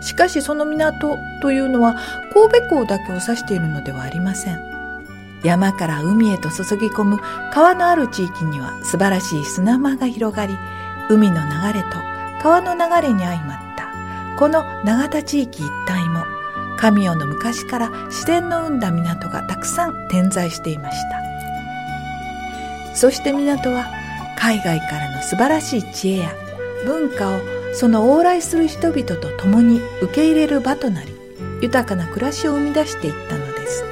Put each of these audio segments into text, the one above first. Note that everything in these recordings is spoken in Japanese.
しかしその港というのは神戸港だけを指しているのではありません。山から海へと注ぎ込む川のある地域には素晴らしい砂間が広がり海の流れと川の流れに相まった。この永田地域一帯も神代の昔から自然の生んだ港がたくさん点在していました。そして港は海外からの素晴らしい知恵や文化をその往来する人々と共に受け入れる場となり豊かな暮らしを生み出していったのです。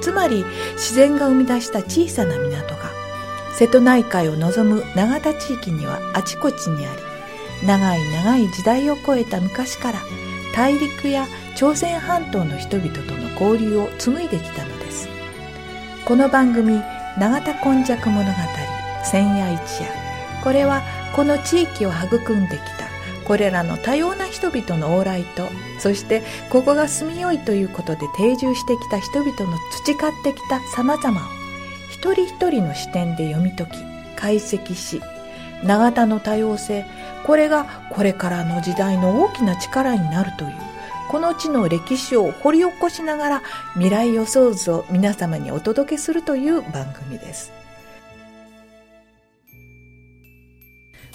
つまり自然が生み出した小さな港が瀬戸内海を望む永田地域にはあちこちにあり長い長い時代を超えた昔から大陸や朝鮮半島の人々との交流を紡いできたのです。この番組「永田今昔物語千夜一夜」これはこの地域を育んできたこれらの多様な人々の往来とそしてここが住みよいということで定住してきた人々の培ってきた様々を一人一人の視点で読み解き解析し永田の多様性これがこれからの時代の大きな力になるというこの地の歴史を掘り起こしながら未来予想図を皆様にお届けするという番組です。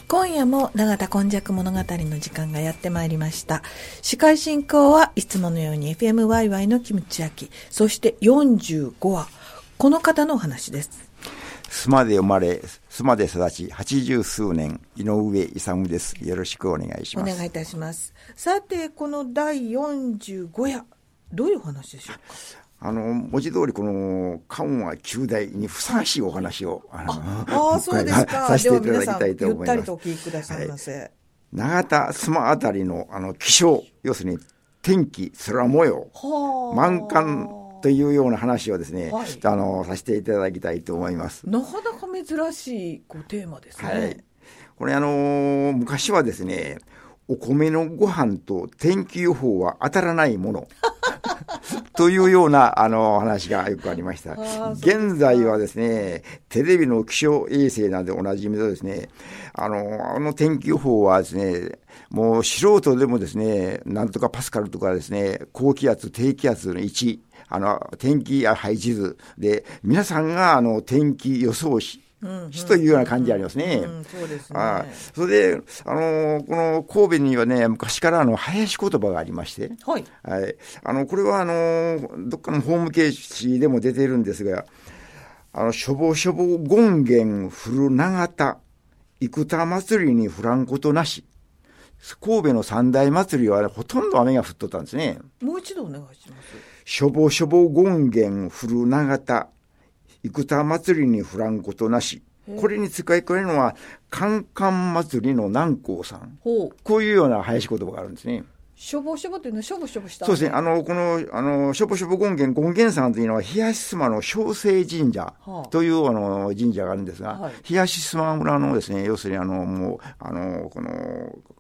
今夜も永田今昔物語の時間がやってまいりました。司会進行はいつものように FMYY のキムチ焼き、そして45話、この方のお話です。須磨で生まれ、須磨で育ち、八十数年、井上勇です。よろしくお願いします。お願いいたします。さて、この第45夜、どういうお話でしょうか？あの文字通りこの緩和旧大にふさわしいお話を、あのあ そうですかさせていただきたいと思います。ゆったりとお聞きくださいませ。はい、永田須磨あたりのあの気象、要するに天気、空模様、満寒というような話をですね、はい、あのさせていただきたいと思います。なかなか珍しいこうテーマですね。はい、これあの昔はですね、お米のご飯と天気予報は当たらないもの。というような、あの、話がよくありました。現在はですね、テレビの気象衛星などでおなじみのですね、あの、あの天気予報はですね、もう素人でもですね、なんとかパスカルとかですね、高気圧、低気圧の位置、あの、天気や配置図で、皆さんがあの、天気予想士、死というような感じありますね。そうですね。あそれで、あのこの神戸にはね、昔からあの、林言葉がありまして、はい。はい。あの、これはあのどっかのホームページでも出てるんですが、あの、しょぼしょぼ権現降る長田、生田祭りに降らんことなし。神戸の三大祭りはほとんど雨が降っとったんですね。もう一度お願いします。しょぼしょぼ権現降る長田、生田祭りに降らんことなし。これに使い加えるのは、カンカン祭りの南光さん。こういうような林言葉があるんですね。しょぼしょぼっていうの？はしょぼしょぼした？そうですね。あの、この、あの、しょぼしょぼ権現、権現さんというのは、東須磨の小生神社という、あの、神社があるんですが、はい、東須磨村のですね、要するにあの、もう、あの、この、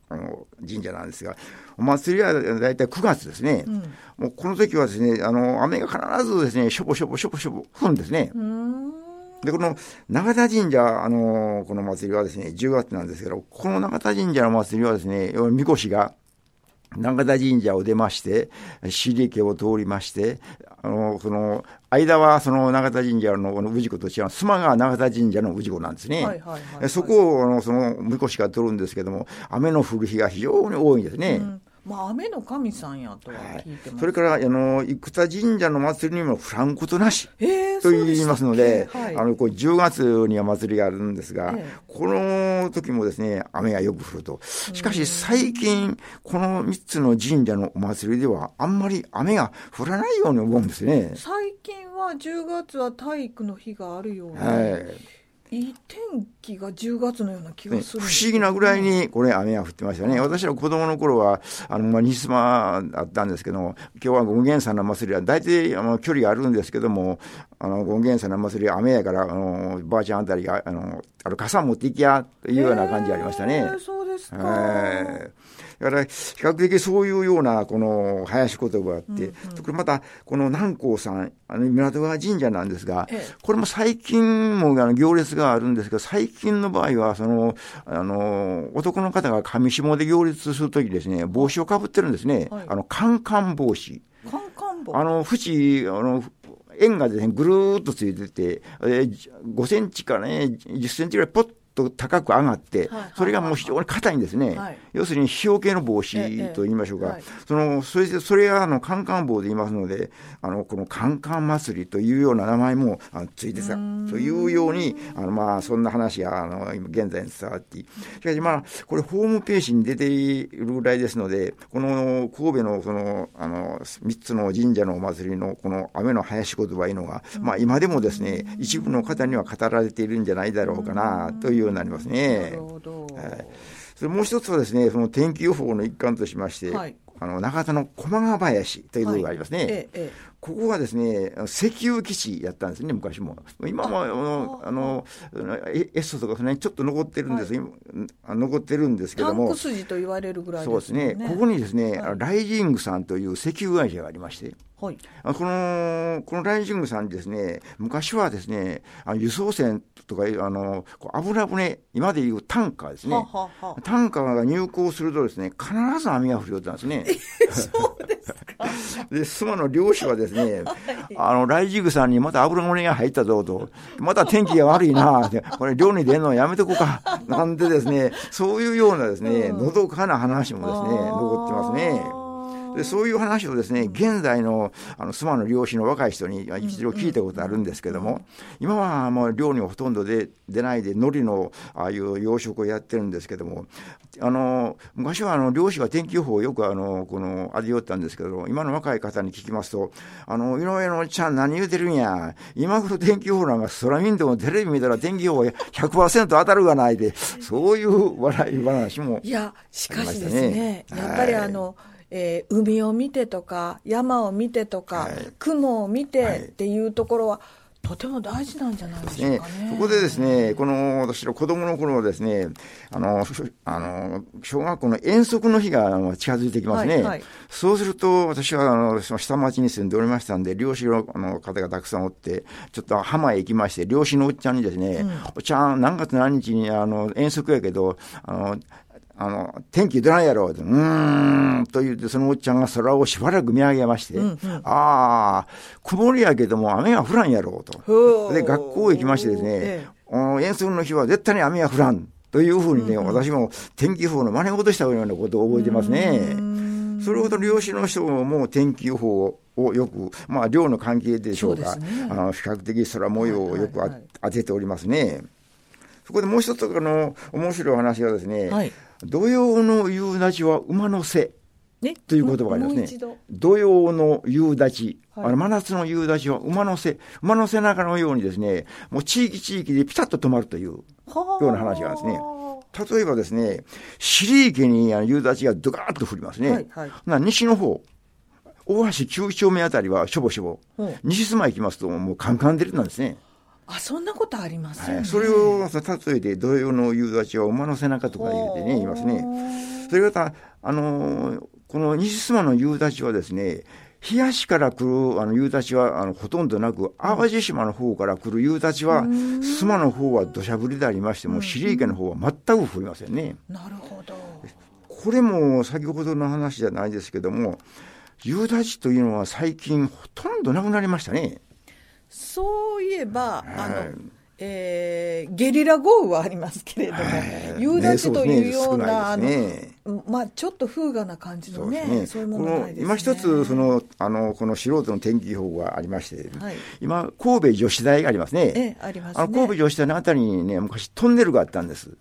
あの、神社なんですが、お祭りは大体9月ですね。うん、もうこの時はですね、あの、雨が必ずですね、しょぼしょぼしょぼしょぼ降るんですね。で、この永田神社、あの、この祭りはですね、10月なんですけど、この永田神社の祭りはですね、みこしが、長田神社を出まして、尻家を通りまして、あの、その、間はその長田神社の氏子と違う、須磨川長田神社の氏子なんですね。はいはいはいはい、そこを、あの、その、みこしが取るんですけども、雨の降る日が非常に多いんですね。うんまあ、雨の神さんやとは聞いてます、はい、それから、あの、生田神社の祭りにもフランことなし、えー、と言いますので、はい、あの、こう10月には祭りがあるんですが、えー、この時もですね、雨がよく降ると。しかし、最近、この3つの神社のお祭りでは、あんまり雨が降らないように思うんですね。最近は10月は体育の日があるように。はいいい天気が10月のような気がする、ね、不思議なぐらいに、これ、雨が降ってましたね。私ら子供の頃は、あの、まあ、西間だったんですけども、今日は権現山の祭りは、大体、あの、距離があるんですけども、あの、権現山の祭りは雨やから、あの、ばあちゃんあたりが、あの、あの傘持っていきや、というような感じがありましたね。えー、そうですか。えーだから、比較的そういうような、この、林言葉って、うんうん、これまた、この南光さん、あの、港川神社なんですが、これも最近もあの行列があるんですけど、最近の場合は、その、あの、男の方が上下で行列するときですね、帽子をかぶってるんですね。はい、あの、カンカン帽子。カンカン帽あの、縁、あの、円がですね、ぐるーっとついてて、えー、5センチからね、10センチぐらいポッと高く上がって、それがもう非常に硬いんですね。要するに、費用系の帽子と言いましょうか。その、それで、それは、あの、カンカン帽で言いますので、あの、このカンカン祭りというような名前もあのついてた、というように、あの、まあ、そんな話が、あの、今現在に伝わって、しかし、まあ、これ、ホームページに出ているぐらいですので、この、神戸の、その、あの、三つの神社のお祭りの、この雨の林言葉いうのが、まあ、今でもですね、一部の方には語られているんじゃないだろうかな、というようになりますね。なるほど。はい。それもう一つはですね、その天気予報の一環としまして、はい、あの、中田の駒ヶ林というところがありますね。はいええ、ここがですね、石油基地やったんですね、昔も。今も、あの、あの、エストとかね、ちょっと残ってるんです、はい、残ってるんですけども。タンク筋と言われるぐらい、ね、そうですね。ここにですね、ライジングさんという石油会社がありまして、はい、この、このライジングさんにですね、昔はですね、あの輸送船とか、あの、油船、今でいうタンカーですね。はははタンカーが入港するとですね、必ず雨が降るようなんですね。そうですか。で、妻の漁師はですね、はい、あの、ライジングさんにまた油船が入ったぞと、また天気が悪いな これ漁に出るのやめとこうか、なんてですね、そういうようなですね、のどかな話もですね、残ってますね。でそういう話をですね、現在のあの妻の漁師の若い人に一度聞いたことあるんですけども、今はもう漁にほとんどで出ないで、海苔のああいう養殖をやってるんですけども、あの昔はあの漁師は天気予報をよくあのこの味わったんですけど、今の若い方に聞きますと、あの井上のおっちゃん、何言うてるんや、今頃天気予報なんか空見んでもテレビ見たら天気予報100%当たるがないで、そういう笑い話も、ね、いや、しかしですね、やっぱりあの、はいえー、海を見てとか山を見てとか、はい、雲を見てっていうところは、とても大事なんじゃないでしょうかね。ね。そこでですね、この私の子供の頃はですね、あの、あの、小学校の遠足の日が近づいてきますね。はいはい、そうすると、私はあの、下町に住んでおりましたんで、漁師のの方がたくさんおって、ちょっと浜へ行きまして、漁師のおっちゃんにですね、うん、おっちゃん、何月何日にあの遠足やけど、あの、あの、天気どないやろううーん、と言って、そのおっちゃんが空をしばらく見上げまして、うんうん、ああ、曇りやけども雨は降らんやろうと。で、学校へ行きましてですね、ええ、遠足の日は絶対に雨は降らん。というふうにね、うんうん、私も天気予報の真似事したようなことを覚えてますね。それほど漁師の人も天気予報をよく、まあ、漁の関係でしょうか、ね、あの比較的空模様をよく当てておりますね。そこでもう一つあの面白い話はですね、はい土曜の夕立は馬の背。という言葉がありますね。土曜の夕立、はい、あの真夏の夕立は馬の背、馬の背中のようにですね、もう地域地域でピタッと止まるというような話があるんですね。例えばですね、尻池に夕立がドカーッと降りますね。はいはい、な西の方、大橋9丁目あたりはしょぼしょぼ。西須磨行きますともうカンカン出るなんですね。あそんなことありますよね、はい、それを例えて土曜の夕立は馬の背中とか言うてね言いますねそれまたあのこの西須磨の夕立はですね冷やしから来るあの夕立はあのほとんどなく、淡路島の方から来る夕立は、須磨の方は土砂降りでありましても、尻池の方は全く降りませんね。なるほど。これも先ほどの話じゃないですけども、夕立というのは最近ほとんどなくなりましたね。そういえば、あの、えー、ゲリラ豪雨はありますけれども、夕立というような、ね、まあ、ちょっと風雅な感じのね、そう、ね、そういうものないです、ね、今一つ、その、あの、この素人の天気予報がありまして、はい、今、神戸女子大がありますね。え、あります、ね、あの、神戸女子大のあたりにね、昔トンネルがあったんです。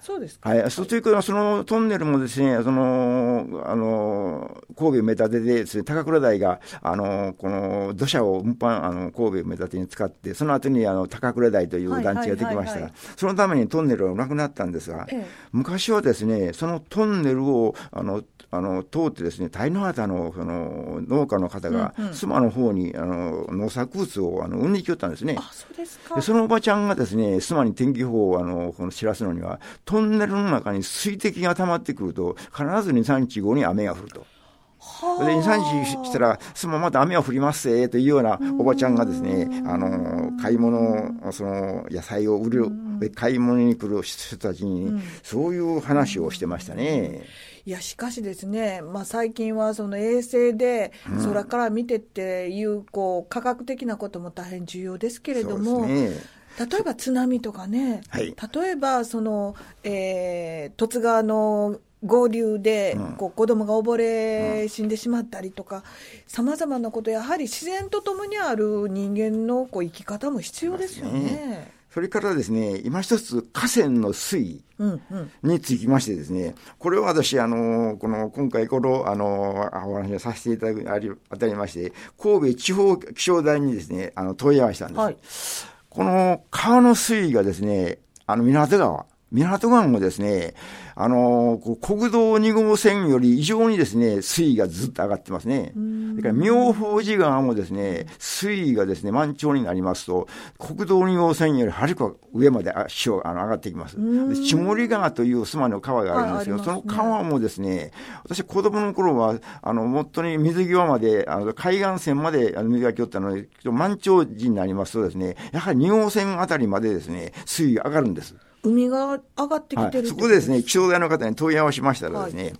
そうですか。はい。そというか、そのトンネルもですね、その、あの、神戸埋め立てでですね、高倉台が、あの、この土砂を運搬、あの、神戸埋め立てに使って、その後に、あの、高倉台という団地ができましたが、そのためにトンネルはなくなったんですが、ええ、昔はですね、そのトンネルを、あの、あの通ってですね、大野畑のその農家の方が、須磨の方にあの農作物をあの売りに来よったんですね。あそうですかでそのおばちゃんがですね、須磨に天気予報をあのこの知らすのには、トンネルの中に水滴が溜まってくると、必ず2、3日後に雨が降ると。で2、3日したら、すままた雨が降りますせというようなおばちゃんがですね、あの、買い物、その野菜を売る、買い物に来る人たちに、そういう話をしてましたね。いやしかしですね、まあ、最近はその衛星で空から見てっていうこう科学的なことも大変重要ですけれども、ね、例えば津波とかね、はい、例えばその、えー、十津川の合流で、こう子供が溺れ死んでしまったりとか、さまざまなこと、やはり自然とともにある人間のこう生き方も必要ですよね。それからですね、今一つ河川の水位につきましてですね、これは私、あの、この、今回この、あの、お話をさせていただく、あり、当たりまして、神戸地方気象台にですね、あの、問い合わせたんです。はい、この川の水位がですね、あの、港川、港湾もですね、あの国道2号線より異常にですね、水位がずっと上がってますね。それから妙法寺川もですね、水位がですね、満潮になりますと、国道2号線よりはるか上まで潮が上がってきます。千森川という妻の川があるんですけど、ね、その川もですね、私子供の頃は、あの、本当に水際まで、あの海岸線まで水が来よったので、満潮時になりますとですね、やはり2号線あたりまでですね、水位が上がるんです。海が上がってきてる、はい、そこでですね、気象台の方に問い合わせましたらですね、はい、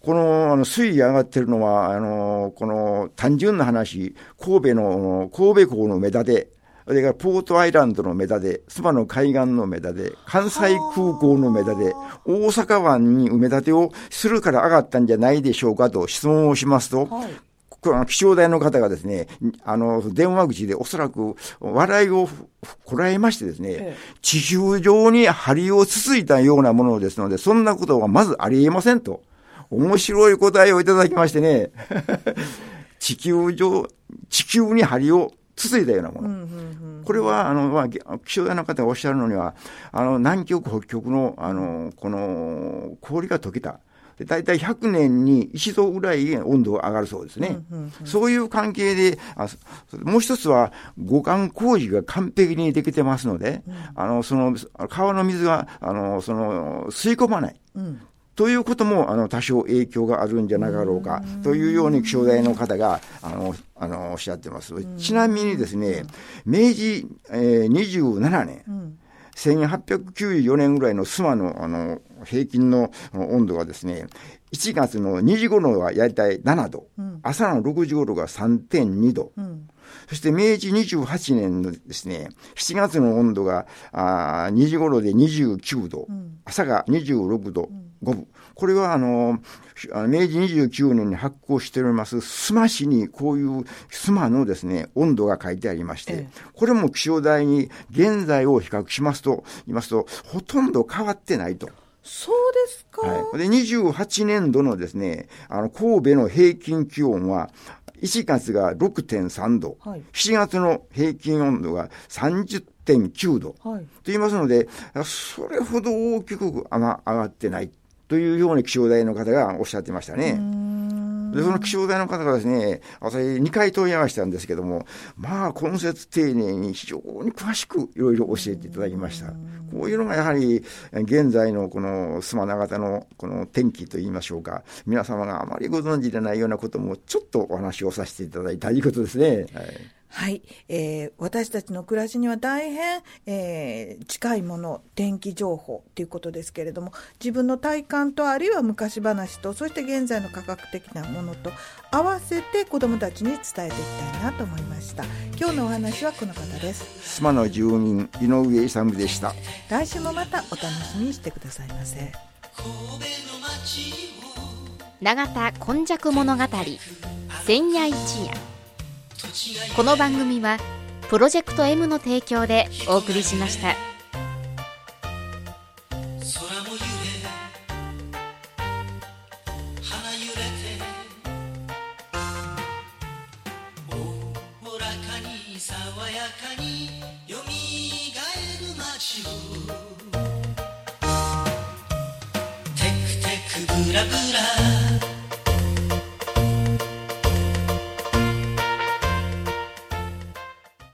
このあの水位が上がってるのは、あのこの単純な話、神戸の神戸港の目立て、それからポートアイランドの目立て、須磨の海岸の目立て、関西空港の目立て、大阪湾に埋め立てをするから上がったんじゃないでしょうかと質問をしますと、はい気象台の方がですね、あの、電話口でおそらく笑いをこらえましてですね、ええ、地球上に針をつついたようなものですので、そんなことはまずありえませんと。面白い答えをいただきましてね、地球上、地球に針をつついたようなもの。これは、あの、まあ、気象台の方がおっしゃるのには、あの、南極、北極の、あの、この、氷が溶けた。大体100年に一度ぐらい温度が上がるそうですね。うんうんうん、そういう関係で、あもう一つは、護岸工事が完璧にできてますので、うん、あの、その、川の水が、あの、その、吸い込まない。うん。ということも、あの、多少影響があるんじゃなかろうか、というように気象台の方が、あの、あの、おっしゃってます。ちなみにですね、明治、えー、27年、うん1894年ぐらいの須磨のあの平均の温度がですね、1月の2時頃は大体7度、うん、朝の6時頃が3.2度、うん、そして明治28年のですね、7月の温度があ2時頃で29度、うん、朝が26度5分。これはあの、明治29年に発行しております須磨市にこういう須磨のですね、温度が書いてありまして、これも気象台に現在を比較しますと、言いますと、ほとんど変わってないと。そうですか。はい。で、28年度のですね、あの、神戸の平均気温は、1月が6.3度、はい、7月の平均温度が30.9度、はい、と言いますので、それほど大きく上がってないというように気象台の方がおっしゃってましたね。で、その気象台の方がですね、私2回問い合わせたんですけども、まあ、根節丁寧に非常に詳しくいろいろ教えていただきました。こういうのがやはり、現在のこの須磨長田のこの天気といいましょうか、皆様があまりご存知でないようなこともちょっとお話をさせていただいたいいことですね。はいはい、えー、私たちの暮らしには大変、えー、近いもの天気情報ということですけれども自分の体感とあるいは昔話とそして現在の科学的なものと合わせて子どもたちに伝えていきたいなと思いました。今日のお話はこの方です。妻の住民井上勇でした。来週もまたお楽しみにしてくださいませ。永田今昔物語千夜一夜この番組はプロジェクト M の提供でお送りしました。